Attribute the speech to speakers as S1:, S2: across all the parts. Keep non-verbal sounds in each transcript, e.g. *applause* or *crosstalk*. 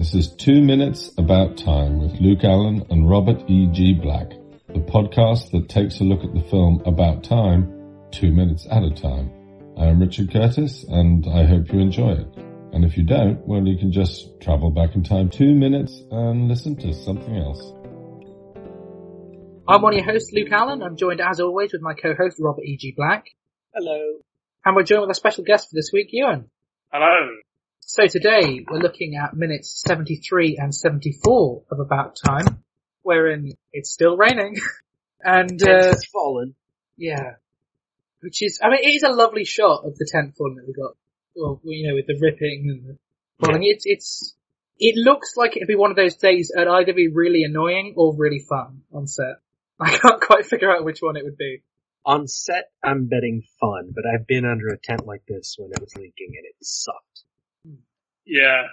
S1: This is Two Minutes About Time with Luke Allen and Robert E. G. Black, the podcast that takes a look at the film About Time, two minutes at a time. I am Richard Curtis and I hope you enjoy it. And if you don't, well, you can just travel back in time two minutes and listen to something else.
S2: I'm one of your hosts, Luke Allen. I'm joined as always with my co-host, Robert E.G. Black.
S3: Hello.
S2: And we're joined with a special guest for this week, Ewan.
S4: Hello.
S2: So today we're looking at minutes 73 and 74 of About Time, wherein it's still raining. *laughs* and, uh,
S3: It's fallen.
S2: yeah. Which is, I mean, it is a lovely shot of the tent falling that we got. Well, you know, with the ripping and the falling. It's, it's, it looks like it'd be one of those days that'd either be really annoying or really fun on set. *laughs* I can't quite figure out which one it would be.
S3: On set, I'm betting fun, but I've been under a tent like this when it was leaking and it sucked.
S4: Yeah,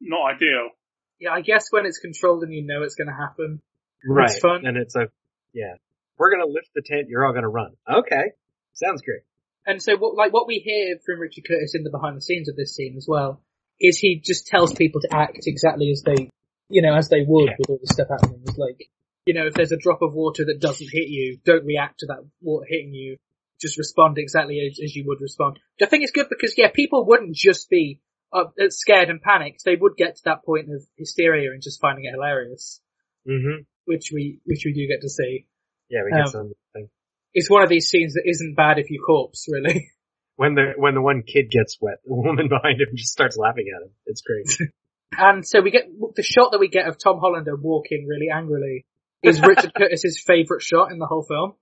S4: not ideal.
S2: Yeah, I guess when it's controlled and you know it's going to happen.
S3: Right.
S2: fun.
S3: And it's a, yeah. We're gonna lift the tent, you're all gonna run. Okay. Sounds great.
S2: And so what, like what we hear from Richard Curtis in the behind the scenes of this scene as well, is he just tells people to act exactly as they, you know, as they would
S3: Yeah.
S2: with all this stuff happening. It's like, you know, if there's a drop of water that doesn't hit you, don't react to that water hitting you. Just respond exactly as, as you would respond. I think it's good because, yeah, people wouldn't just be uh, scared and panicked. They would get to that point of hysteria and just finding it hilarious,
S3: Mm-hmm.
S2: which we, which we do get to see.
S3: Yeah, we
S2: Um,
S3: get something.
S2: It's one of these scenes that isn't bad if you corpse, really. *laughs*
S3: When the, when the one kid gets wet, the woman *laughs* behind him just starts laughing at him. It's great. *laughs*
S2: And so we get the shot that we get of Tom Hollander walking really angrily is Richard Curtis's favourite shot in the whole film.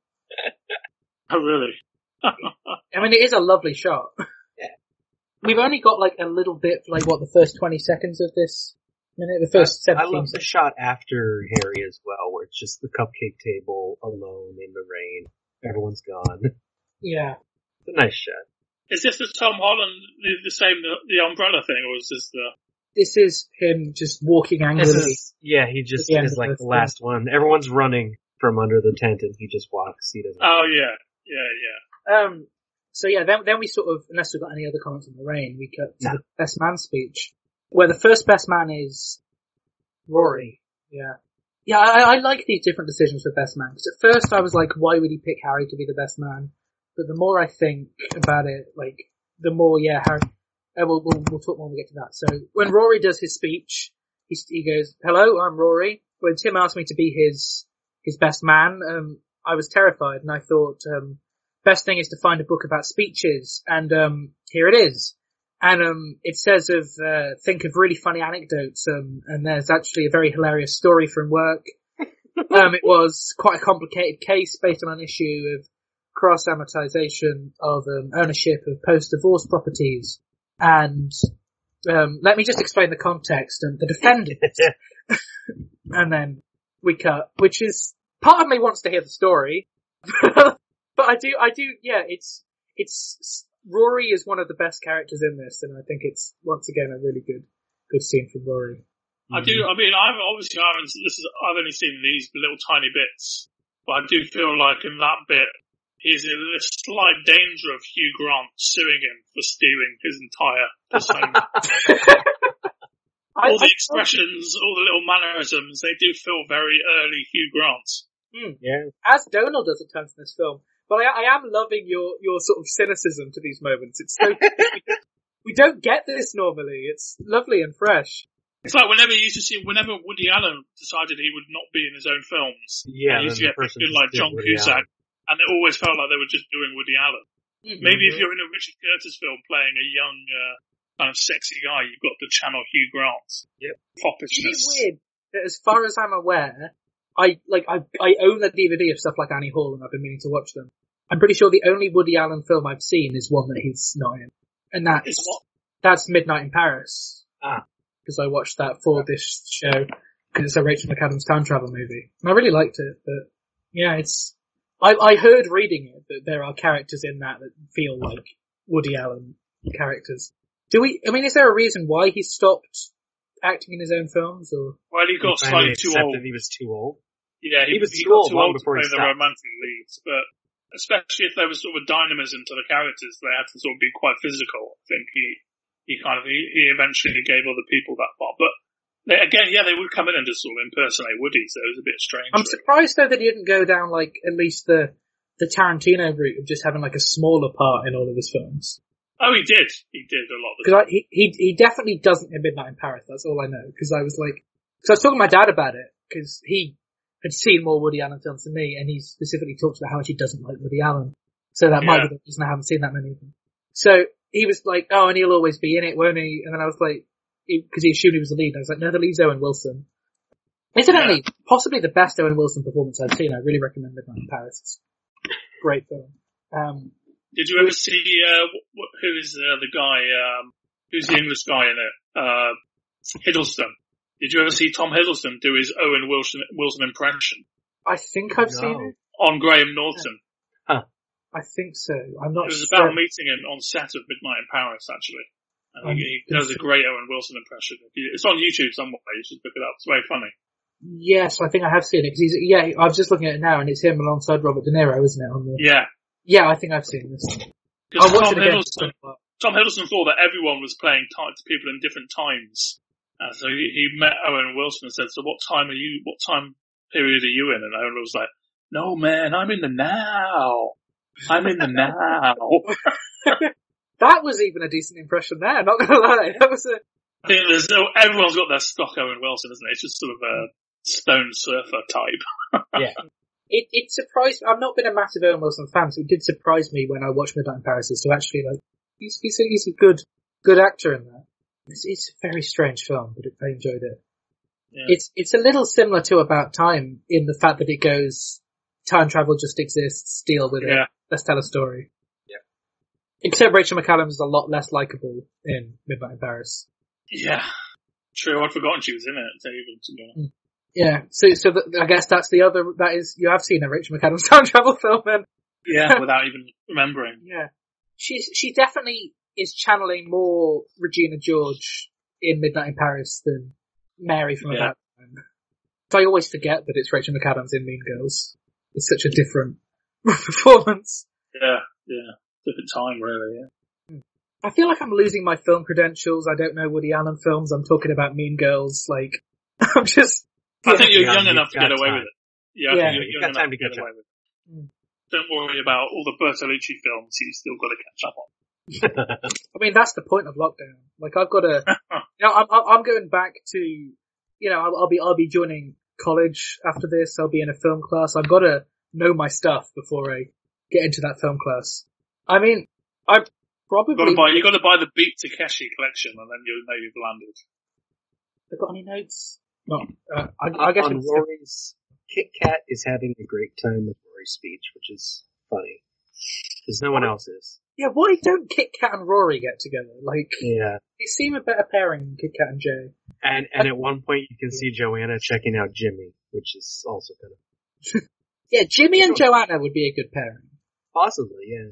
S4: Oh, really?
S2: I mean, it is a lovely shot.
S3: Yeah.
S2: We've only got like a little bit, like what the first twenty seconds of this minute, the first
S3: I
S2: seventeen.
S3: love the shot after Harry as well, where it's just the cupcake table alone in the rain. Everyone's gone.
S2: Yeah,
S3: It's a nice shot.
S4: Is this the Tom Holland, the, the same, the, the umbrella thing, or is this the,
S2: this is him just walking angrily.
S3: Is, yeah, he just is like
S2: the
S3: the last one. Everyone's running from under the tent and he just walks. He doesn't.
S4: oh yeah, yeah, yeah.
S2: Um. So yeah, then then we sort of, unless we've got any other comments on the rain, we cut to
S3: No.
S2: the best man speech, where the first best man is Rory. Yeah. Yeah, I, I like these different decisions for best man. Because at first I was like, why would he pick Harry to be the best man? But the more I think about it, like, the more, yeah, Harry, uh, we'll, we'll, we'll talk more when we get to that. So when Rory does his speech, he, he goes, hello, I'm Rory. When Tim asked me to be his, his best man, um, I was terrified and I thought, um, best thing is to find a book about speeches and, um, here it is. And, um, it says of, uh, think of really funny anecdotes, um, and there's actually a very hilarious story from work. *laughs* um, it was quite a complicated case based on an issue of cross amortization of um, ownership of post-divorce properties. And um, let me just explain the context and the defendant. *laughs* and then we cut, which is part of me wants to hear the story, *laughs* but I do, I do, yeah, it's it's Rory is one of the best characters in this, and I think it's once again a really good good scene from Rory.
S4: I do, I mean, I've obviously, I haven't, this is, I've only seen these little tiny bits, but I do feel like in that bit, he's in a slight danger of Hugh Grant suing him for stealing his entire persona. *laughs*
S2: I,
S4: all the
S2: I-
S4: expressions, all the little mannerisms, they do feel very early Hugh Grant. Hmm.
S3: yeah.
S2: as Domhnall does at times in this film. But I, I am loving your, your sort of cynicism to these moments. It's so, we don't get this normally. It's lovely and fresh.
S4: It's like whenever you used to see, whenever Woody Allen decided he would not be in his own films,
S3: Yeah.
S4: you used to get
S3: the
S4: people like John
S3: Woody
S4: Cusack,
S3: Allen.
S4: and it always felt like they were just doing Woody Allen. Maybe if you're in a Richard Curtis film playing a young, uh, kind of sexy guy, you've got to channel Hugh Grant.
S3: Yep.
S2: Isn't
S4: Foppishness.
S2: it weird that as far as I'm aware, I, like, I, I own the DVD of stuff like Annie Hall and I've been meaning to watch them. I'm pretty sure the only Woody Allen film I've seen is one that he's not in. And that's, that's Midnight in Paris.
S3: Ah.
S2: Because I watched that for this show, because it's a Rachel McAdams time travel movie. And I really liked it, but yeah, it's, I, I heard reading it that there are characters in that that feel like Woody Allen characters. Do we, I mean, is there a reason why he stopped acting in his own films or?
S4: Well, he got
S3: He
S4: slightly too
S3: accepted
S4: old.
S3: he was too old.
S4: Yeah, he,
S3: He was
S4: he
S3: too
S4: got
S3: old
S4: too old to
S3: before he
S4: play the romantic leads, but especially if there was sort of a dynamism to the characters, they had to sort of be quite physical. I think he, he kind of, he, he eventually gave other people that part. But They, again, yeah, they would come in and just sort of impersonate Woody, so it was a bit strange.
S2: I'm
S4: really.
S2: surprised though that he didn't go down like at least the the Tarantino route of just having like a smaller part in all of his films.
S4: Oh, he did. He did a lot
S2: Because he, he he definitely doesn't in Midnight in Paris. That's all I know. Because I was like, because I was talking to my dad about it because he had seen more Woody Allen films than me, and he specifically talked about how much he doesn't like Woody Allen. So that might be the reason I haven't seen that many of them. So he was like, "Oh, and he'll always be in it, won't he?" And then I was like, because he assumed he was the lead. I was like, "No, the lead's Owen Wilson." Incidentally, possibly the best Owen Wilson performance I've seen. I really recommend Midnight in Paris. It's great film. Um,
S4: Did you ever see uh, wh- wh- who is uh, the guy? Um, who's the English guy in it? Uh, Hiddleston. Did you ever see Tom Hiddleston do his Owen Wilson Wilson impression
S2: I think I've
S3: No.
S2: seen it.
S4: on Graham Norton?
S2: I think so. I'm not
S4: It was
S2: sure.
S4: about meeting him on set of Midnight in Paris, actually. And
S2: Um,
S4: he, he does a great Owen Wilson impression. It's on YouTube somewhere. You should look it up. It's very funny.
S2: Yes, I think I have seen it because he's yeah. I was just looking at it now, and it's him alongside Robert De Niro, isn't it? On the
S4: Yeah.
S2: yeah, I think I've seen this.
S4: Because
S2: I'll watch
S4: Tom. Hiddleston, Tom Hiddleston thought that everyone was playing ti- to people in different times. Uh, so he, he met Owen Wilson and said, so what time are you, what time period are you in? And Owen was like, no man, I'm in the now. I'm in the *laughs* now. *laughs*
S2: That was even a decent impression there. Not gonna lie, that was a
S4: I think there's no, everyone's got their stock Owen Wilson, isn't it? It's just sort of a stone surfer type. *laughs* Yeah.
S2: It. It surprised. I've not been a massive Owen Wilson fan, so it did surprise me when I watched Midnight in Paris. So actually, like he's he's a, he's a good good actor in that. It's, it's a very strange film, but I enjoyed it.
S4: Yeah.
S2: It's it's a little similar to About Time in the fact that it goes time travel just exists, deal with it. Let's tell a story.
S3: Yeah.
S2: Except Rachel McAdams is a lot less likable in Midnight in Paris.
S4: Yeah. True, I'd forgotten she was in it, even to be. Mm.
S2: Yeah, so so the, I guess that's the other. That is, you have seen a Rachel McAdams *laughs* time travel film, then.
S4: Yeah, without even remembering.
S2: Yeah, she's she definitely is channeling more Regina George in Midnight in Paris than Mary from
S4: Yeah.
S2: About Time. So I always forget that it's Rachel McAdams in Mean Girls. It's such a different *laughs* performance.
S4: Yeah, yeah. Different time, really, yeah.
S2: I feel like I'm losing my film credentials. I don't know Woody Allen films. I'm talking about Mean Girls. Like, *laughs* I'm just.
S4: I think you're
S3: Yeah,
S4: young enough to get away
S3: time.
S4: with it. Yeah, I
S2: Yeah.
S4: think you're
S3: You've
S4: young
S3: got time
S4: enough
S3: to
S4: to get away with it.
S2: Mm.
S4: Don't worry about all the Bertolucci films you've still got to catch up on.
S2: I mean, that's the point of lockdown. Like, I've got to, *laughs* you know, I'm, I'm I'm going back to, you know, I'll, I'll be, I'll be joining college after this. I'll be in a film class. I've got to know my stuff before I get into that film class. I mean, I probably,
S4: You've got to buy, you've got to buy the Beat Takeshi collection and then you'll know you've landed.
S2: Have got any notes? No, uh, I, I guess
S3: on
S2: it's,
S3: Rory's Kit Kat is having a great time with Rory's speech, which is funny. Because no one else is.
S2: Yeah, why don't Kit Kat and Rory get together? Like,
S3: Yeah.
S2: they seem a better pairing than Kit Kat and Jay.
S3: And and at one point you can see Joanna checking out Jimmy, which is also kind of *laughs*
S2: Yeah, Jimmy and Joanna would be a good pairing.
S3: possibly, yeah.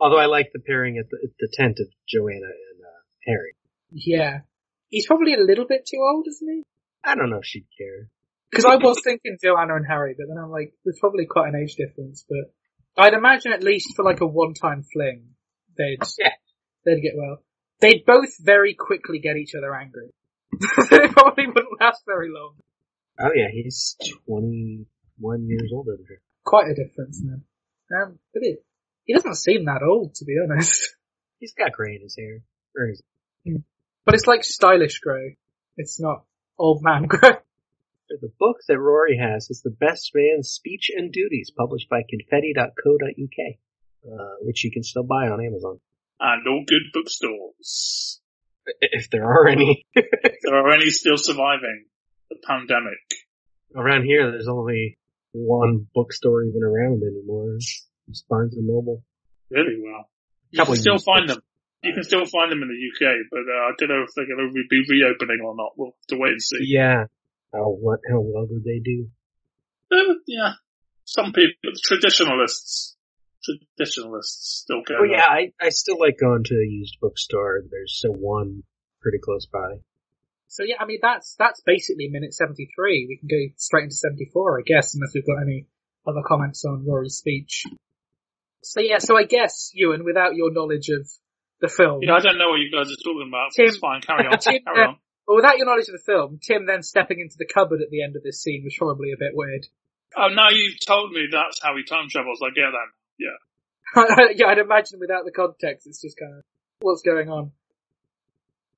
S3: Although I like the pairing at the, at the tent of Joanna and uh, Harry.
S2: Yeah. He's probably a little bit too old, isn't he?
S3: I don't know if she'd care.
S2: Because I was thinking Joanna and Harry, but then I'm like, there's probably quite an age difference, but I'd imagine at least for like a one-time fling, they'd, *laughs*
S3: Yeah.
S2: they'd get well. They'd both very quickly get each other angry. *laughs* they probably wouldn't last very long.
S3: Oh yeah, he's 21 years older than her.
S2: Quite a difference, man. Um, but it, he doesn't seem that old, to be honest. *laughs*
S3: He's got gray in his hair. Or his,
S2: But it's like stylish grey. It's not old man grey.
S3: the book that Rory has is The Best Man's Speech and Duties, published by confetti.co.uk, uh, which you can still buy on Amazon.
S4: And all good bookstores.
S3: If there are any. *laughs*
S4: If there are any still surviving the pandemic.
S3: Around here, there's only one bookstore even around anymore. It's Barnes and Noble.
S4: Really well. You can still find them. You can still find them in the UK, but uh, I don't know if they're going to be reopening or not. We'll have to wait and see.
S3: Yeah. How what? How well did they do?
S4: Uh, yeah. Some people, traditionalists, traditionalists still go.
S3: Well, yeah, I I still like going to a used bookstore. There's still one pretty close by.
S2: So yeah, I mean that's that's basically minute seventy three. We can go straight into seventy four, I guess, unless we've got any other comments on Rory's speech. So yeah, so I guess Ewan, without your knowledge of the film,
S4: Yeah, I don't know what you guys are talking about.
S2: Tim-
S4: it's fine. Carry on. *laughs*
S2: Tim,
S4: Carry
S2: uh,
S4: on.
S2: Well, without your knowledge of the film, Tim then stepping into the cupboard at the end of this scene was probably a bit weird.
S4: Oh, now you've told me that's how he time travels. I get that. Yeah. *laughs*
S2: yeah, I'd imagine without the context, it's just kind of what's going on.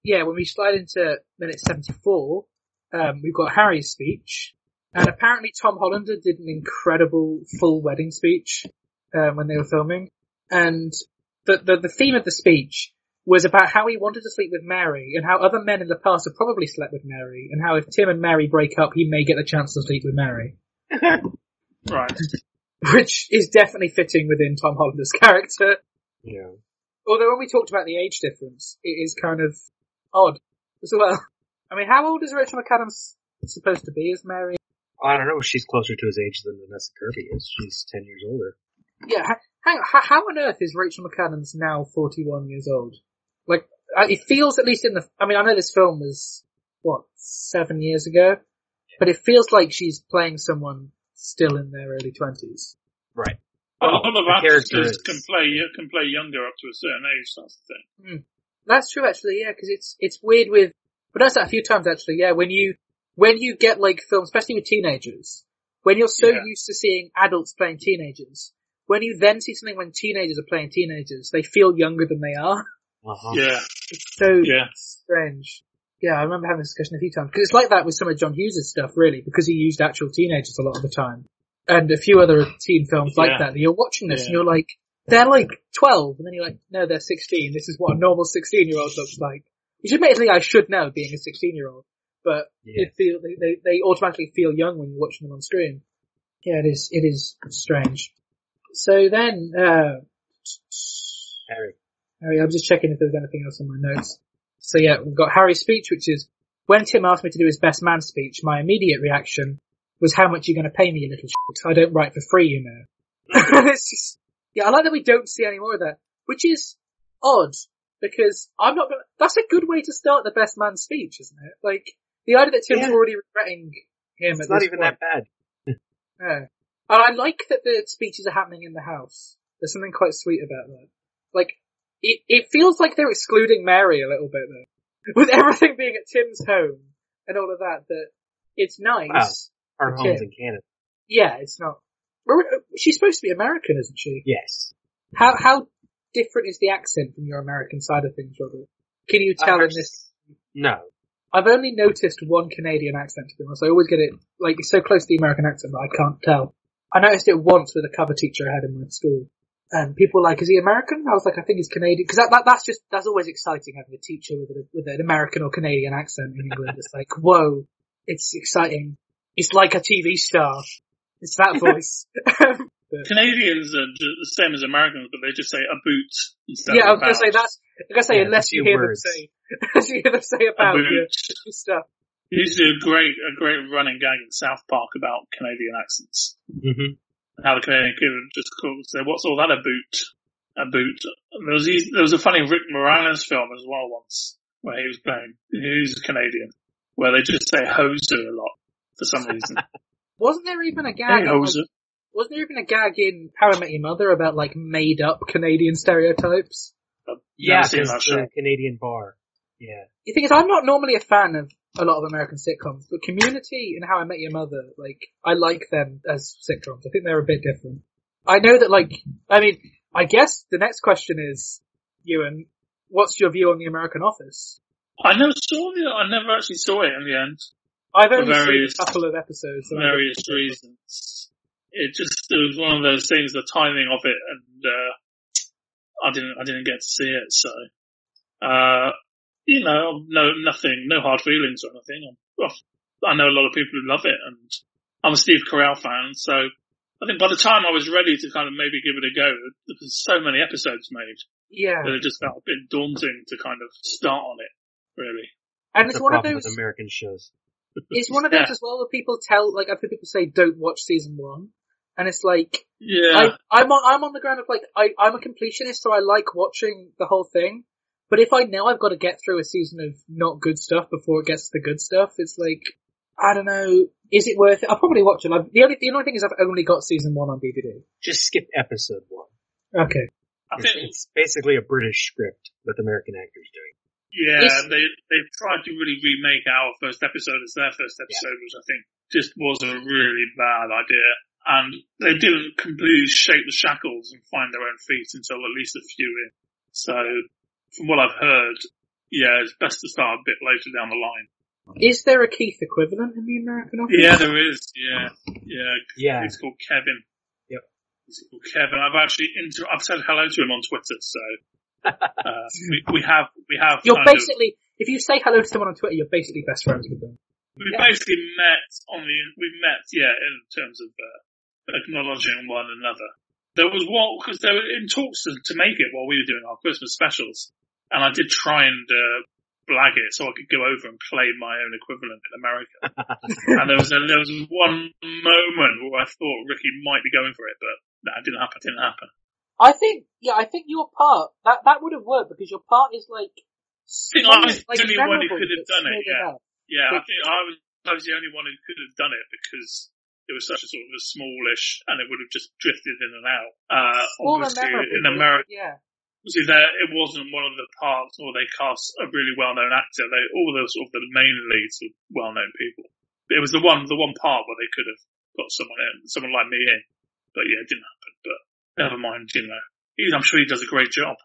S2: Yeah, when we slide into minute 74, um, we've got Harry's speech, and apparently Tom Hollander did an incredible full wedding speech um, when they were filming, and the, the the theme of the speech was about how he wanted to sleep with Mary, and how other men in the past have probably slept with Mary, and how if Tim and Mary break up, he may get the chance to sleep with Mary *laughs*
S4: Right.
S2: Which is definitely fitting within Tom Hollander's *laughs* character.
S3: Yeah.
S2: Although when we talked about the age difference, it is kind of odd as well. *laughs* I mean, how old is Rachel McAdams supposed to be as Mary?
S3: I don't know. She's closer to his age than Vanessa Kirby is. She's ten years older.
S2: Yeah, hang on, how, how on earth is Rachel McAdams now 41 years old? Like, uh, it feels at least in the, I mean, I know this film was, what, seven years ago? But it feels like she's playing someone still in their early 20s.
S3: Right.
S4: A lot of
S3: the
S4: actors can play can play younger up to a certain age. That's the thing.
S2: That's true, actually. Yeah, because it's it's weird with. But that's that a few times actually. Yeah, when you when you get like films, especially with teenagers, when you're so
S4: Yeah.
S2: used to seeing adults playing teenagers, when you then see something when teenagers are playing teenagers, they feel younger than they are.
S3: Uh-huh.
S4: Yeah.
S2: It's so
S4: Yeah.
S2: strange. Yeah, I remember having this discussion a few times because it's like that with some of John Hughes' stuff, really, because he used actual teenagers a lot of the time, and a few other teen films like
S4: Yeah.
S2: that. that You're watching this and you're like, they're like 12, and then you're like, no, they're 16. This is what a normal 16 year old looks like. Which admittedly I should know, being a 16 year old, but
S3: Yeah.
S2: it feel they, they they automatically feel young when you're watching them on screen. Yeah, it is it is strange. So then, uh,
S3: Harry.
S2: Harry, I'm just checking if there's anything else on my notes. So yeah, we've got Harry's speech, which is when Tim asked me to do his best man speech, my immediate reaction was how much you going to pay me, you little shit. I don't write for free, you know. *laughs* It's just, yeah, I like that we don't see any more of that, which is odd because I'm not gonna, that's a good way to start the best man speech, isn't it? Like, the idea that Tim's
S3: Yeah.
S2: already regretting him
S3: It's not even
S2: point.
S3: that bad. *laughs*
S2: Yeah. And I like that the speeches are happening in the house. There's something quite sweet about that. Like, it, it feels like they're excluding Mary a little bit though. With everything being at Tim's home and all of that, that it's nice.
S3: Our
S2: Okay.
S3: home's in Canada.
S2: Yeah, it's not. Uh, she's supposed to be American, isn't she?
S3: Yes.
S2: How, how different is the accent from your American side of things, Robert? Can you tell uh, in this?
S3: No.
S2: I've only noticed one Canadian accent to be honest. I always get it, like, it's so close to the American accent that I can't tell. I noticed it once with a cover teacher I had in my school. And people were like, is he American? I was like, I think he's Canadian. Cause that, that, that's just, that's always exciting having a teacher with, a, with an American or Canadian accent in England. It's like, whoa, it's exciting. It's like a TV star. It's that voice. *laughs* *laughs*
S4: Canadians are ju- the same as Americans, but they just say a boot instead
S2: yeah, I
S4: of
S2: was gonna say
S4: about.
S2: that's, I was gonna say
S3: Yeah,
S2: unless
S3: a
S2: you hear
S3: words.
S2: them say, *laughs* unless you hear them say about
S4: boot.
S2: your, your stuff.
S4: He used to do a great, a great running gag in South Park about Canadian accents.
S3: Mm-hmm.
S4: How the Canadian kid just call, say, what's all that a boot? A boot. And there was, these- there was a funny Rick Moranis film as well once, where he was playing, he was Canadian, where they just say hoser a lot, for some reason. *laughs*
S2: Wasn't there even a gag?
S4: hey,
S2: on, like,
S4: hoser.
S2: Wasn't there even a gag in How I Met Your Mother about like made up Canadian stereotypes?
S4: I've
S3: Yeah,
S4: never seen that
S3: the
S4: show.
S3: Canadian bar. Yeah.
S2: The thing is, I'm not normally a fan of a lot of American sitcoms, but Community and How I Met Your Mother, like, I like them as sitcoms. I think they're a bit different. I know that, like, I mean, I guess the next question is, Ewan, what's your view on the American Office?
S4: I never saw it, I never actually saw it in the end.
S2: I've only
S4: various-
S2: seen a couple of episodes. I-
S4: various reasons. It just it was one of those things, the timing of it, and uh, I didn't I didn't get to see it. So, uh, you know, no nothing, no hard feelings or anything. I'm, know a lot of people who love it, and I'm a Steve Carell fan, so I think by the time I was ready to kind of maybe give it a go, there was so many episodes made
S2: Yeah.
S4: that it just felt a bit daunting to kind of start on it. Really,
S2: And
S3: It's *laughs*
S2: it's one of those,
S3: American shows.
S2: it's one of those
S4: Yeah.
S2: as well where people tell, like, I've heard people say, don't watch season one. And it's like,
S4: yeah.
S2: I, I'm on, I'm on the ground of like, I, I'm a completionist, so I like watching the whole thing. But if I know I've got to get through a season of not good stuff before it gets to the good stuff, it's like, I don't know, is it worth it? I'll probably watch it. I've, the only, the only thing is I've only got season one on DVD.
S3: Just skip episode one.
S2: Okay.
S4: I
S3: It's,
S4: think
S3: it's basically a British script with American actors doing.
S4: Yeah,
S2: It's-
S4: they they tried to really remake our first episode as their first episode, which I think just was a really bad idea. And they didn't completely shake the shackles and find their own feet until at least a few in. So, from what I've heard, yeah, it's best to start a bit later down the line.
S2: Is there a Keith equivalent in the American office?
S4: Yeah, there is. Yeah, yeah.
S3: Yeah.
S4: He's called Kevin.
S3: Yep.
S4: He's called Kevin. I've actually inter- I've said hello to him on Twitter, so *laughs* uh, we, we have we have
S2: You're
S4: kind of-
S2: basically, if you say hello to someone on Twitter, you're basically best friends with them.
S4: We
S3: Yeah.
S4: basically met on the, we met, yeah, in terms of uh, acknowledging one another. There was one, because they were in talks to, to make it while we were doing our Christmas specials, and I did try and uh, blag it so I could go over and play my own equivalent in America. *laughs* and there was a, there was one moment where I thought Ricky might be going for it, but that didn't happen. Didn't happen.
S2: I think, yeah, I think your part, that, that would have worked because your part is like,
S4: think I was the only one who could have done it, yeah.
S2: enough.
S4: Yeah, I think I was, I was the only one who could have done it because it was such a sort of a smallish, and it would have just drifted in and out. Uh, obviously in America,
S2: Yeah.
S4: Obviously there, it wasn't one of the parts where they cast a really well-known actor. They, all the sort of the main leads were well-known people. It was the one, the one part where they could have got someone in, someone like me in. But yeah, it didn't happen, but never mind, you know. He, I'm sure he does a great job.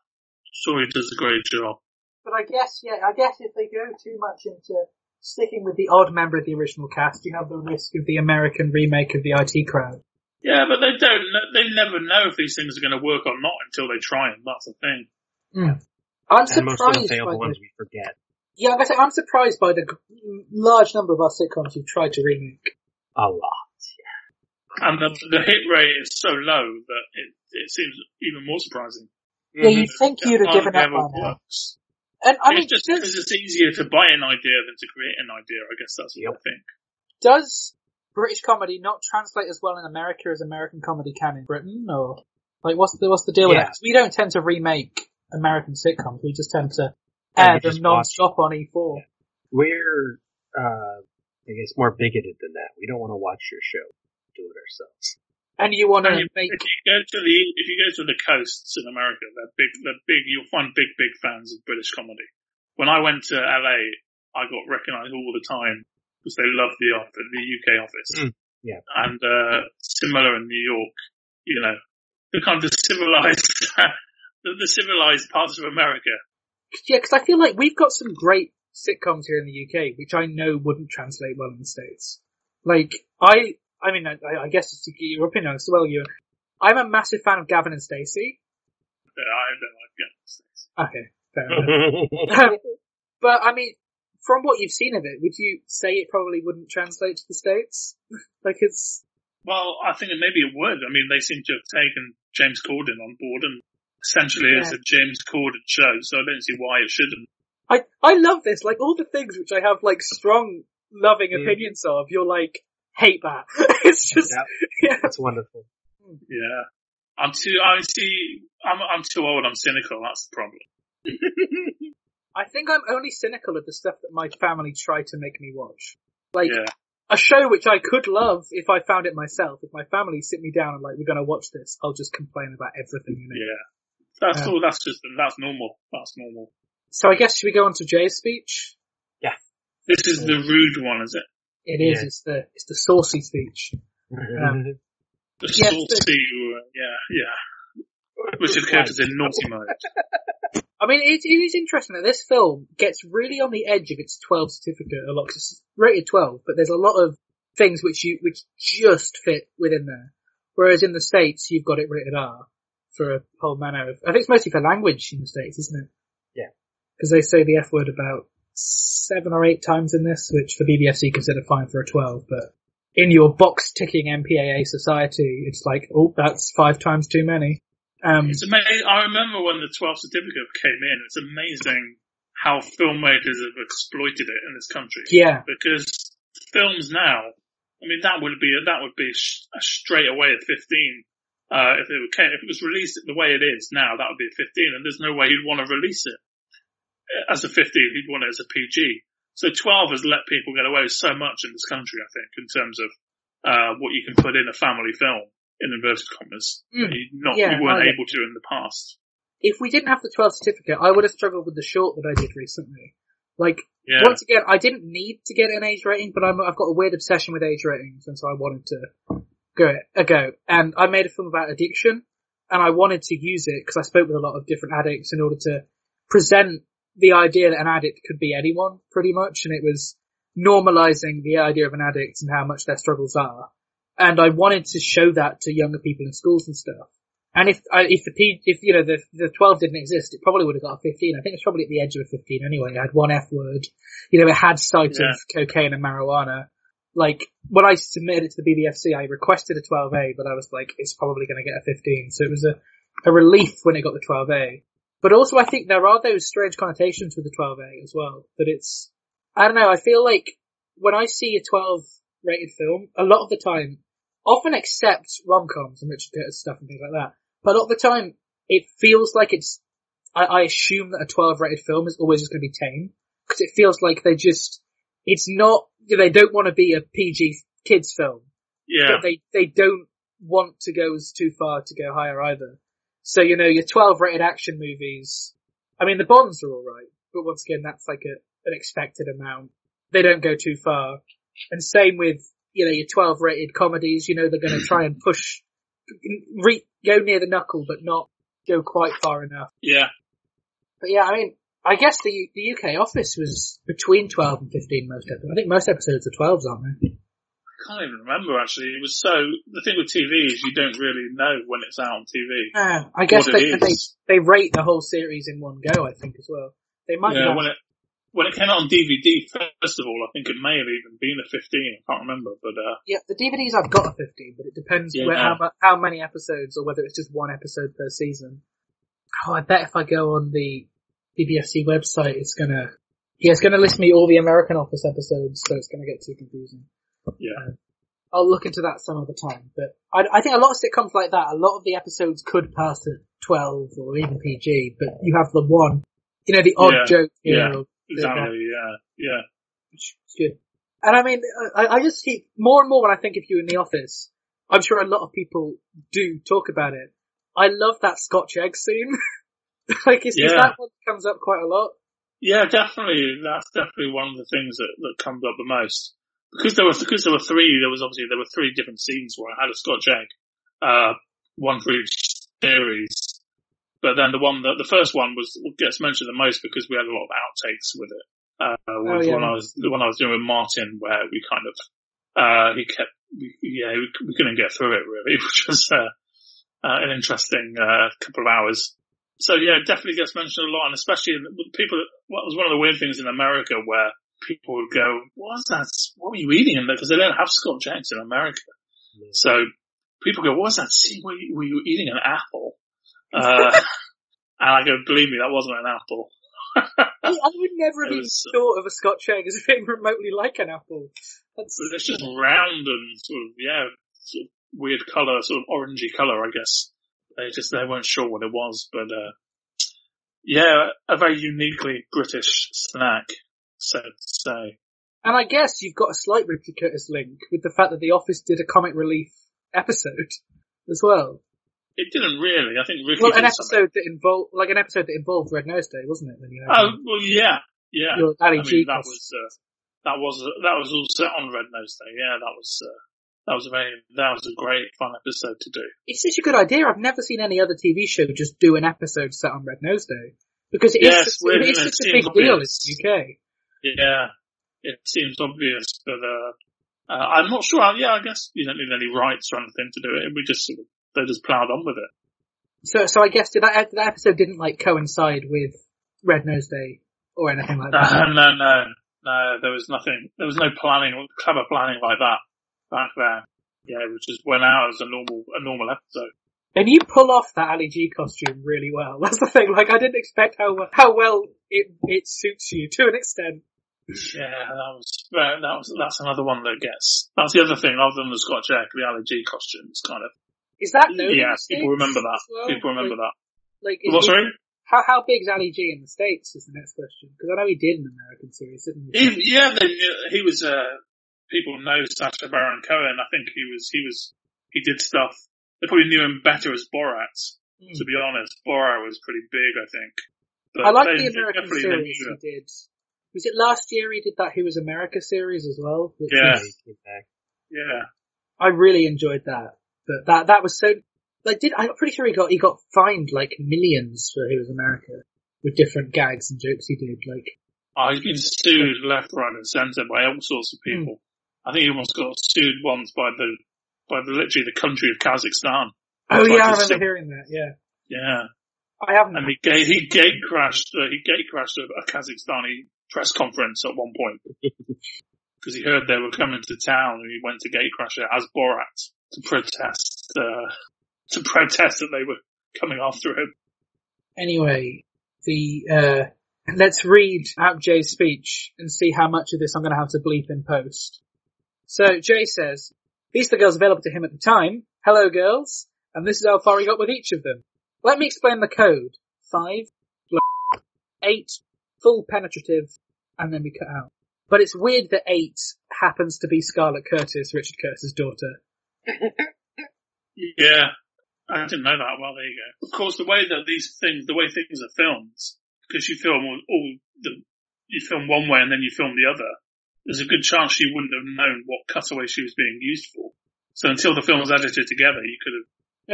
S4: Sure he does a great job.
S2: But I guess, yeah, I guess if they go too much into sticking with the odd member of the original cast, you have the risk of the American remake of the IT crowd.
S4: Yeah, but they don't. They never know if these things are going to work or not until they try them. That's the thing. Hmm.
S2: I'm
S3: And most of the
S2: surprised by
S3: failed
S2: the,
S3: ones we forget.
S2: yeah, I'm, say, I'm surprised by the large number of our sitcoms who've tried to remake.
S3: A lot.
S4: And the, the hit rate is so low that it, it seems even more surprising.
S2: Yeah, you'd mm-hmm. think you'd have given up
S4: ever
S2: by
S4: works.
S2: And I mean,
S4: it's just
S2: does,
S4: because it's easier to buy an idea than to create an idea. I guess that's what I think.
S2: does British comedy not translate as well in America as American comedy can in Britain, or like what's the what's the deal with
S3: Yeah.
S2: that? 'Cause we don't tend to remake American sitcoms. We just tend to
S3: Yeah,
S2: air
S3: you
S2: them
S3: just watch.
S2: non-stop on E E4.
S3: We're, uh, I guess more bigoted than that. We don't want to watch your show. Do it ourselves.
S2: And you want to make
S4: if you go to the if you go to the coasts in America, they're big. They're big. You'll find big, big fans of British comedy. When I went to LA, I got recognised all the time because they love the off- the UK office.
S3: Mm, yeah.
S4: And uh, similar in New York, you know, the kind of the civilized, *laughs* the, the civilized parts of America.
S2: Yeah, because I feel like we've got some great sitcoms here in the UK, which I know wouldn't translate well in the States. Like, I, I mean, I, I guess just to get your opinion as well, you, I'm a massive fan of Gavin and Stacey.
S4: that I don't like getting States.
S2: Okay, fair enough. *laughs* but I mean, from what you've seen of it, would you say it probably wouldn't translate to the States? *laughs* like it's,
S4: Well, I think maybe it would. I mean, they seem to have taken James Corden on board and essentially it's a James Corden show, so I don't see why it shouldn't.
S2: I, I love this, like all the things which I have like strong, loving
S3: Mm.
S2: opinions of, you're like, hate that. *laughs* it's just,
S3: Yeah. *laughs*
S2: yeah.
S3: That's wonderful.
S4: Yeah. I'm too, I see, I'm, I'm too old, I'm cynical, that's the problem.
S2: I think I'm only cynical of the stuff that my family try to make me watch. Like,
S4: Yeah.
S2: a show which I could love if I found it myself. If my family sit me down and like, we're gonna watch this, I'll just complain about everything in it.
S4: Yeah. That's
S2: Yeah.
S4: all, that's just, that's normal. That's normal.
S2: So I guess should we go on to Jay's speech? Yeah.
S4: This is the rude one, is it?
S2: It is,
S3: Yeah.
S2: it's the, it's the saucy speech. Um, *laughs*
S4: The
S2: Yes,
S4: saucy, uh, yeah, yeah. Richard Curtis in naughty mode. *laughs*
S2: I mean, it, it is interesting that this film gets really on the edge of its 12 certificate a lot, 'cause it's rated 12, but there's a lot of things which you, which just fit within there. Whereas in the States, you've got it rated R for a whole manner of, I think it's mostly for language in the States, isn't it?
S3: Yeah.
S2: Because they say the F word about seven or eight times in this, which for BBFC consider fine for a 12, but in your box ticking MPAA society, it's like, oh, that's five times too many. Um,
S4: It's amazing. I remember when the 12th certificate came in, it's amazing how filmmakers have exploited it in this country.
S2: yeah.
S4: because films now, I mean, that would be that would be a straight away at 15. Uh, if it were, if it was released the way it is now, that would be a 15, and there's no way you'd want to release it as a 15. You'd want it as a PG. So 12 has let people get away with so much in this country, I think, in terms of uh, what you can put in a family film in inverted commas.
S2: Mm,
S4: You not
S2: yeah,
S4: you weren't
S2: I-
S4: able to in the past.
S2: if we didn't have the 12 certificate, I would have struggled with the short that I did recently. Like,
S4: Yeah.
S2: once again, I didn't need to get an age rating, but I'm, I've got a weird obsession with age ratings, and so I wanted to go a go. And I made a film about addiction, and I wanted to use it because I spoke with a lot of different addicts in order to present the idea that an addict could be anyone, pretty much, and it was normalizing the idea of an addict and how much their struggles are. And I wanted to show that to younger people in schools and stuff. And if I if the P, if you know the the twelve didn't exist, it probably would have got a fifteen. I think it's probably at the edge of a fifteen anyway. It had one F word, you know, it had sight
S4: Yeah.
S2: of cocaine and marijuana. Like when I submitted it to the BBFC, I requested a twelve A, but I was like, it's probably going to get a fifteen. So it was a a relief when it got the twelve A. But also, I think there are those strange connotations with the twelve A as well. That it's I don't know. I feel like when I see a twelve rated film, a lot of the time, often accepts rom-coms and Richard Curtis stuff and things like that. But a lot of the time, it feels like it's, I, I assume that a 12 rated film is always just going to be tame. Cause it feels like they just, it's not, they don't want to be a PG kids film.
S4: yeah.
S2: But they, they don't want to go as too far to go higher either. So, you know, your 12 rated action movies, I mean, the Bonds are alright, but once again, that's like a, an expected amount. They don't go too far. And same with, you know, your 12 rated comedies, you know, they're going to try and push, re- go near the knuckle, but not go quite far enough.
S4: Yeah.
S2: But yeah, I mean, I guess the, the UK office was between 12 and 15 most episodes. I think most episodes are 12s, aren't they?
S4: I can't even remember actually. It was so, the thing with TV is you don't really know when it's out on TV.
S2: Uh, I guess they, they, they rate the whole series in one go, I think, as well. They might
S4: Yeah,
S2: not.
S4: when it, when it came out on DVD, first of all, I think it may have even been a 15, I can't remember, but, uh,
S2: Yeah, the DVDs I've got a 15, but it depends
S4: Yeah.
S2: where, how, how many episodes or whether it's just one episode per season. Oh, I bet if I go on the BBFC website, it's gonna, yeah, it's gonna list me all the American Office episodes, so it's gonna get too confusing.
S4: yeah.
S2: I'll look into that some other time, but I, I think a lot of sitcoms like that, a lot of the episodes could pass at 12 or even PG, but you have the one, you know, the odd
S4: Yeah,
S2: joke
S4: yeah. Exactly, yeah, yeah.
S2: It's good. And I mean, I, I just see more and more when I think of you in the office. I'm sure a lot of people do talk about it. I love that Scotch egg scene. *laughs* like, is, is
S4: Yeah.
S2: that one comes up quite a lot?
S4: Yeah, definitely. That's definitely one of the things that, that comes up the most. Because there were, because there were three, there was obviously, there were three different scenes where I had a Scotch egg. Uh, one for each series. But then the one that, the first one was, gets mentioned the most because we had a lot of outtakes with it. Uh, was
S2: yeah.
S4: when I was, the one I was doing with Martin where we kind of, uh, he kept, we, yeah, we, we couldn't get through it really, *laughs* which was, uh, uh, an interesting, uh, couple of hours. So yeah, it definitely gets mentioned a lot, and especially with people. What was one of the weird things in America where people would go, "What's that? What were you eating?" in there? Because they don't have Scotch eggs in America. So people go, "What's that? See, were you, were you eating an apple?" Uh, *laughs* and I go, "Believe me, that wasn't an apple." *laughs*
S2: I, I would never have even
S4: was-
S2: thought of a Scotch egg as being remotely like an apple. That's,
S4: it's just round and sort of yeah, sort of weird color, sort of orangey color, I guess. They just they weren't sure what it was, but uh, yeah, a very uniquely British snack, so to say.
S2: and I guess you've got a slight Richard Curtis link with the fact that The Office did a comic relief episode as well.
S4: It didn't really. I think Ricky
S2: Well, an
S4: did something.
S2: episode that involved, like an episode that involved Red Nose Day, wasn't it? When you
S4: Oh well, yeah, yeah.
S2: your Ali
S4: I mean, that was uh, that was that was all set on Red Nose Day. Yeah, that was uh, that was a very that was a great fun episode to do.
S2: It's such a good idea. I've never seen any other TV show just do an episode set on Red Nose Day. Because it is
S4: Yes,
S2: such, it is such a big
S4: seems
S2: deal in the UK.
S4: Yeah, it seems obvious, but uh, uh, I'm not sure. Yeah, I guess you don't need any rights or anything to do it. We just sort of, they just ploughed on with it.
S2: So, so I guess did that, that episode didn't like coincide with Red Nose Day or anything like that.
S4: Uh, *laughs* no, no, no. There was nothing. There was no planning, clever planning like that back then. Yeah, it just went out as a normal, a normal episode.
S2: And you pull off that Ali G costume really well. *laughs* That's the thing. Like I didn't expect how how well it it suits you to an extent.
S4: Yeah, that was that was that's another one that gets. That's the other thing, other than the Scotch egg, the Ali G costumes, kind of.
S2: Is that known? in
S4: yeah,
S2: the
S4: people remember that.
S2: well?
S4: People remember
S2: like,
S4: that.
S2: Like, is,
S4: What,
S2: is-
S4: sorry?
S2: how how big is Ali G in the states? Is the next question because I know he did an American series, didn't he?
S4: He, yeah, they, he was. Uh, people know Sacha Baron Cohen. I think he was. He was. He did stuff. They probably knew him better as Borat
S2: Mm.
S4: To be honest, Borat was pretty big, I think. But
S2: I like
S4: they-
S2: the American series he did. Was it last year he did that Who Was America series as well? Which
S4: Yeah.
S2: was-
S3: He came back.
S4: it. Yeah.
S2: I really enjoyed that. But that that was so like did I'm pretty sure he got he got fined like millions for Who Was America with different gags and jokes he did. Like
S4: Oh, he's been sued left, right, and centre by all sorts of
S2: Hmm.
S4: people. I think he almost got sued once by the by the literally the country of Kazakhstan.
S2: Oh yeah, I remember hearing that. Yeah,
S4: Yeah,
S2: I haven't.
S4: and he gate he gate crashed uh, he gate crashed a, a Kazakhstani press conference at one point *laughs* because he heard they were coming to town and he went to gate crash it as Borat to protest uh, to protest that they were coming after him.
S2: Anyway, the uh, let's read out Jay's speech and see how much of this I'm going to have to bleep in post. So Jay says, "These are the girls available to him at the time. Hello, girls, and this is how far he got with each of them. Let me explain the code: five, eight, full penetrative, and then we cut out. But it's weird that eight happens to be Scarlett Curtis, Richard Curtis's daughter. *laughs*
S4: Yeah, I didn't know that. Well, there you go. Of course, the way that these things, the way things are filmed, because you film all, all the, you film one way and then you film the other. There's a good chance she wouldn't have known what cutaway she was being used for. So until the film was edited together, you could have.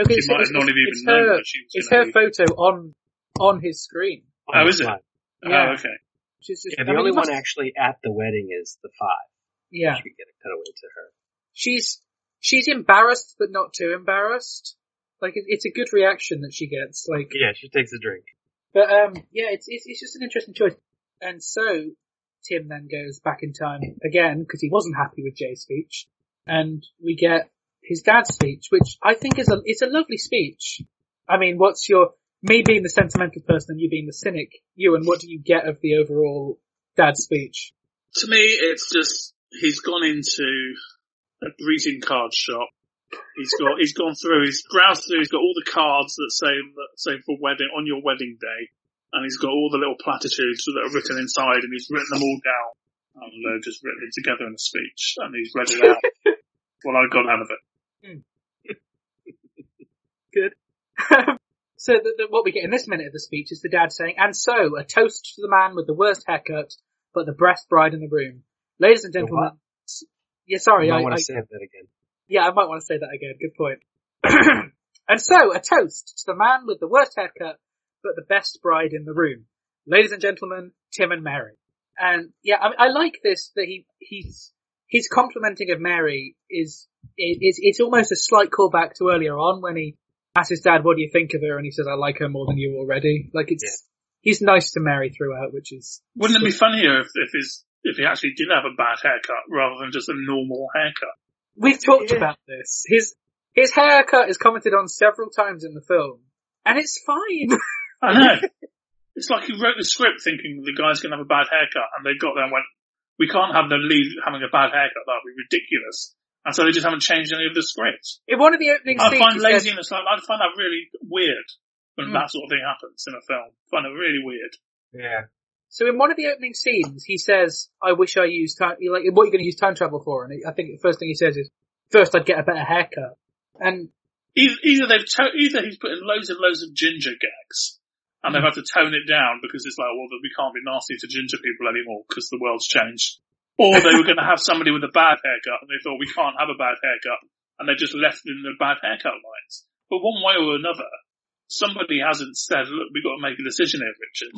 S2: Okay,
S4: She might have not have even
S2: it's
S4: known
S2: her,
S4: that she was
S2: it's her
S4: be-
S2: photo on on his screen.
S4: Oh, is it?
S3: Oh,
S2: yeah.
S4: Oh, okay.
S2: She's just,
S3: Yeah,
S2: I
S3: the
S2: mean,
S3: only
S2: you must-
S3: one actually at the wedding is the five.
S2: Yeah,
S3: We get a cutaway to her.
S2: she's she's embarrassed, but not too embarrassed. Like it, it's a good reaction that she gets. Like,
S3: Yeah, she takes a drink.
S2: but um, yeah, it's it's, it's just an interesting choice. And so Tim then goes back in time again because he wasn't happy with Jay's speech, and we get his dad's speech, which I think is a it's a lovely speech. I mean, what's your me being the sentimental person and you being the cynic, you and what do you get of the overall dad's speech?
S4: To me, it's just he's gone into a greeting card shop. He's got he's gone through, he's browsed through, he's got all the cards that say that say for wedding on your wedding day, and he's got all the little platitudes that are written inside, and he's written them all down. And they're just written together in a speech, and he's read it out. *laughs* well, I've got out of it. Hmm. *laughs*
S2: Good. *laughs* so the, the, what we get in this minute of the speech is the dad saying, and so, a toast to the man with the worst haircut, but the best bride in the room. Ladies and gentlemen.
S3: What?
S2: Yeah, sorry,
S3: I
S2: I,
S3: want to say that again.
S2: yeah, I might want to say that again. Good point. *clears throat* and so, a toast to the man with the worst haircut, but the best bride in the room. Ladies and gentlemen, Tim and Mary. And yeah, I, I like this that he he's his complimenting of Mary is it, it's it's almost a slight callback to earlier on when he asks his dad, "What do you think of her?" and he says, "I like her more than you already." Like it's he's nice to Mary throughout, which is
S4: Wouldn't it be funnier if, if his if he actually did have a bad haircut rather than just a normal haircut?
S2: We've talked
S3: Yeah.
S2: about this. His his haircut is commented on several times in the film, and it's fine. *laughs*
S4: I know. It's like he wrote the script thinking the guy's going to have a bad haircut, and they got there and went, "We can't have the lead having a bad haircut. That'd be ridiculous." And so they just haven't changed any of the scripts.
S2: in one of the opening
S4: I find
S2: he says-
S4: laziness. like I find that really weird when
S2: Hmm.
S4: that sort of thing happens in a film. I find it really weird.
S3: Yeah.
S2: So in one of the opening scenes, he says, "I wish I used time." Like, what are you going to use time travel for? And I think the first thing he says is, first I'd get a better haircut." And
S4: Either, they've to- either he's put in loads and loads of ginger gags, and they've had to tone it down because it's like, well, we can't be nasty to ginger people anymore because the world's changed. Or they were going to have somebody with a bad haircut, and they thought we can't have a bad haircut, and they just left in the bad haircut lines. But one way or another, somebody hasn't said, look, we've got to make a decision here, Richard.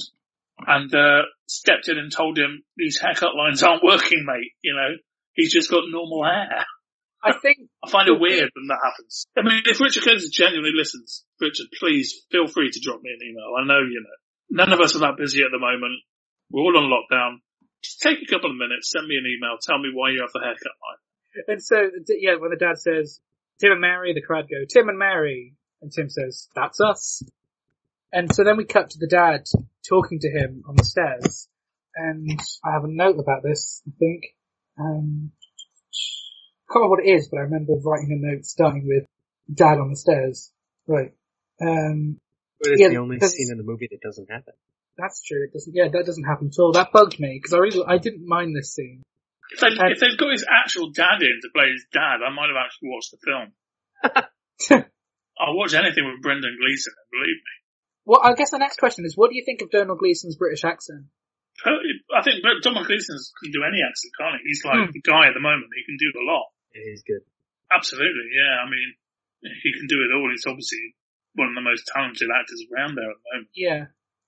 S4: And, uh, stepped in and told him, these haircut lines aren't working, mate, you know. He's just got normal hair.
S2: I think *laughs*
S4: I find it weird when that happens. I mean, if Richard Curtis genuinely listens, Richard, please feel free to drop me an email. I know, you know, none of us are that busy at the moment. We're all on lockdown. Just take a couple of minutes, send me an email, tell me why you have the haircut line.
S2: And so, yeah, when the dad says, Tim and Mary, the crowd go, Tim and Mary. And Tim says, that's us. And so then we cut to the dad talking to him on the stairs. And I have a note about this, I think. Um, I can't remember what it is, but I remember writing a note starting with dad on the stairs. Right. Um,
S3: But it's
S2: Yeah,
S3: the only
S2: that's-
S3: scene in the movie that doesn't happen.
S2: that's true. It doesn't, yeah, that doesn't happen at all. That bugged me because I really, I didn't mind this scene.
S4: If, they,
S2: And-
S4: if they'd got his actual dad in to play his dad, I might have actually watched the film. *laughs* I'll watch anything with Brendan Gleeson, believe me.
S2: Well, I guess the next question is, what do you think of Domhnall Gleeson's British accent?
S4: I think Domhnall Gleeson can do any accent, can't he? He's like
S2: Hmm.
S4: the guy at the moment. He can do a lot.
S3: It is good.
S4: Absolutely, yeah. I mean, he can do it all. He's obviously one of the most talented actors around there at the moment.
S2: Yeah.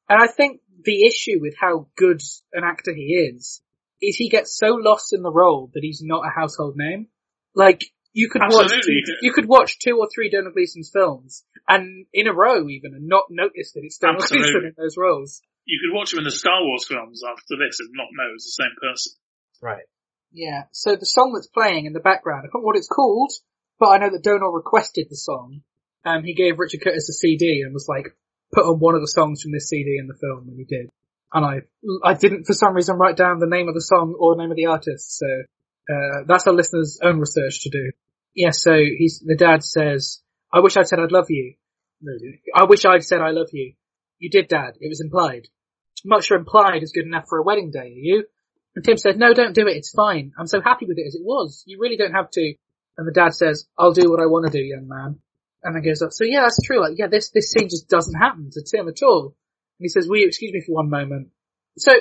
S2: And I think the issue with how good an actor he is, is he gets so lost in the role that he's not a household name. Like, you could watch,
S4: Absolutely.
S2: two, you could watch two or three Domhnall Gleeson's films, and in a row even, and not notice that it's Domhnall
S4: Absolutely.
S2: Gleeson in those roles.
S4: You could watch him in the Star Wars films after this and not know it's the same person.
S3: Right.
S2: Yeah. So the song that's playing in the background, I can't what it's called, but I know that Domhnall requested the song. Um, he gave Richard Curtis a CD and was like, put on one of the songs from this CD in the film, and he did. And I, I didn't for some reason write down the name of the song or the name of the artist, so, uh, that's our listeners' own research to do. Yeah, so he's, the dad says, I wish I'd said I'd love you. No. I wish I'd said I love you. You did, dad. It was implied. I'm not sure implied is good enough for a wedding day, are you? And Tim said, no, don't do it. It's fine. I'm so happy with it as it was. You really don't have to. And the dad says, I'll do what I want to do, young man. And then goes up, so yeah, that's true. Like, yeah, this, this scene just doesn't happen to Tim at all. And he says, will you excuse me for one moment? So,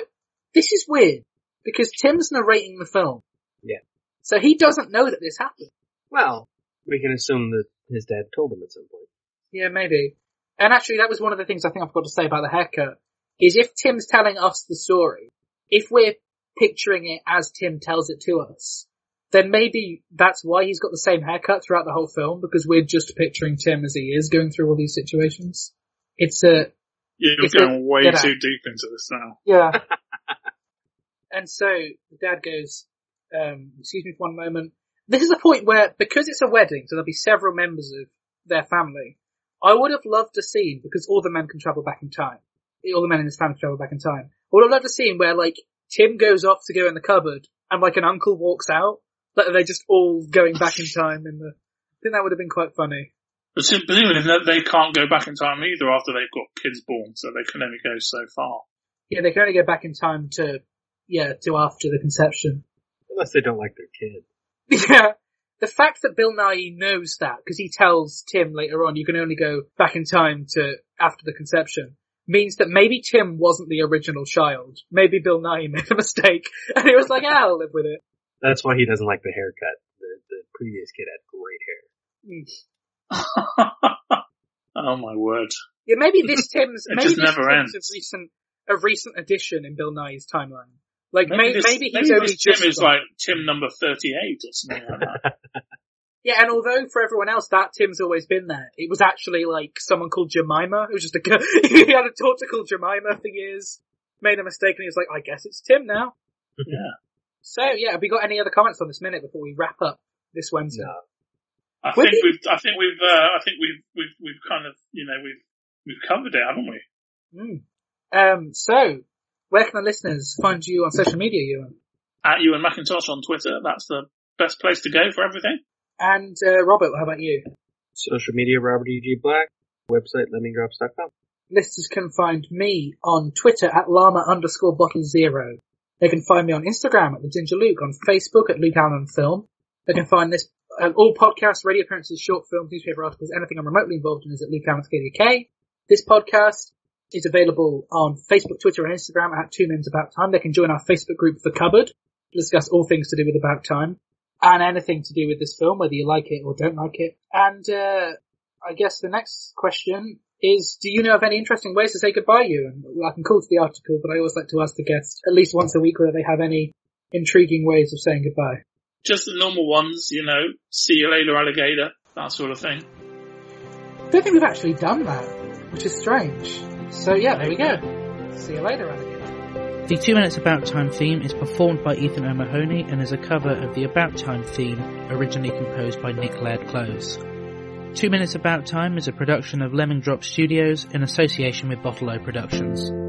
S2: this is weird, because Tim's narrating the film.
S3: Yeah.
S2: So he doesn't know that this happened.
S3: Well, we can assume that his dad told him at some point.
S2: Yeah, maybe. And actually, that was one of the things I think I forgot to say about the haircut. Is if Tim's telling us the story, if we're picturing it as Tim tells it to us, then maybe that's why he's got the same haircut throughout the whole film because we're just picturing Tim as he is going through all these situations. It's a
S4: You're
S2: It's
S4: going way
S2: get out.
S4: too deep into this now.
S2: yeah. *laughs* and so the dad goes, um, "Excuse me for one moment." This is a point where because it's a wedding, so there'll be several members of their family. I would have loved a scene because all the men can travel back in time. All the men in this family can travel back in time. I would have loved a scene where like Tim goes off to go in the cupboard and like an uncle walks out. Like they're just all going back in time in the. I think that would have been quite funny.
S4: But sim- presumably they can't go back in time either after they've got kids born, so they can only go so far.
S2: Yeah, they can only go back in time to, yeah, to after the conception.
S3: Unless they don't like their kid. *laughs*
S2: Yeah. The fact that Bill Nighy knows that, because he tells Tim later on, you can only go back in time to after the conception, means that maybe Tim wasn't the original child. Maybe Bill Nighy *laughs* made a mistake, and he was like, "Ah, I'll live with it.
S3: That's why he doesn't like the haircut. The, the previous kid had great hair.
S2: Mm. *laughs*
S4: oh my word.
S2: Yeah, maybe this Tim's, maybe
S4: just
S2: this
S4: never
S2: Tim's
S4: ends.
S2: a recent, a recent addition in Bill Nighy's timeline. Like,
S4: Maybe,
S2: maybe,
S4: this,
S2: maybe he's
S4: maybe
S2: only
S4: this
S2: just
S4: Tim is
S2: got-
S4: like Tim number 38 or something like that. *laughs*
S2: Yeah, and although for everyone else that Tim's always been there, it was actually like someone called Jemima, who was just a girl, *laughs* he had a daughter called Jemima for years, made a mistake and he was like, I guess it's Tim now.
S4: yeah.
S2: So yeah, have we got any other comments on this minute before we wrap up this Wednesday?
S3: No.
S4: I
S2: Would
S4: think
S2: you-
S4: we've, I think we've, uh, I think we've, we've, we've kind of, you know, we've, we've covered it, haven't we?
S2: Mm. Um, so, where can the listeners find you on social media, Ewan?
S4: At you and Macintosh on Twitter, that's the best place to go for everything.
S2: And, uh, Robert, how about you?
S3: Social media, Robert E.G. Black. Website, lemmingdrops.com.
S2: Listeners can find me on Twitter at llama underscore bottle zero. They can find me on Instagram at the Ginger Luke, on Facebook at Luke Allen Film. They can find this, uh, all podcasts, radio appearances, short films, newspaper articles, anything I'm remotely involved in is at Luke Allen KDK. This podcast is available on Facebook, Twitter, and Instagram at Two Minutes About Time. They can join our Facebook group, The Cupboard, to discuss all things to do with About Time, and anything to do with this film, whether you like it or don't like it. And, uh, I guess the next question is, do you know of any interesting ways to say goodbye, you? And I can call to the article, but I always like to ask the guests at least once a week whether they have any intriguing ways of saying goodbye.
S4: Just the normal ones, you know, see you later alligator, that sort of thing.
S2: I don't think we've actually done that, which is strange. So yeah, there we go. See you later, alligator.
S5: The Two Minutes About Time theme is performed by Ethan O'Mahony and is a cover of the About Time theme originally composed by Nick Laird-Clowes. Two Minutes About Time is a production of Lemming Drop Studios in association with Bottle O Productions.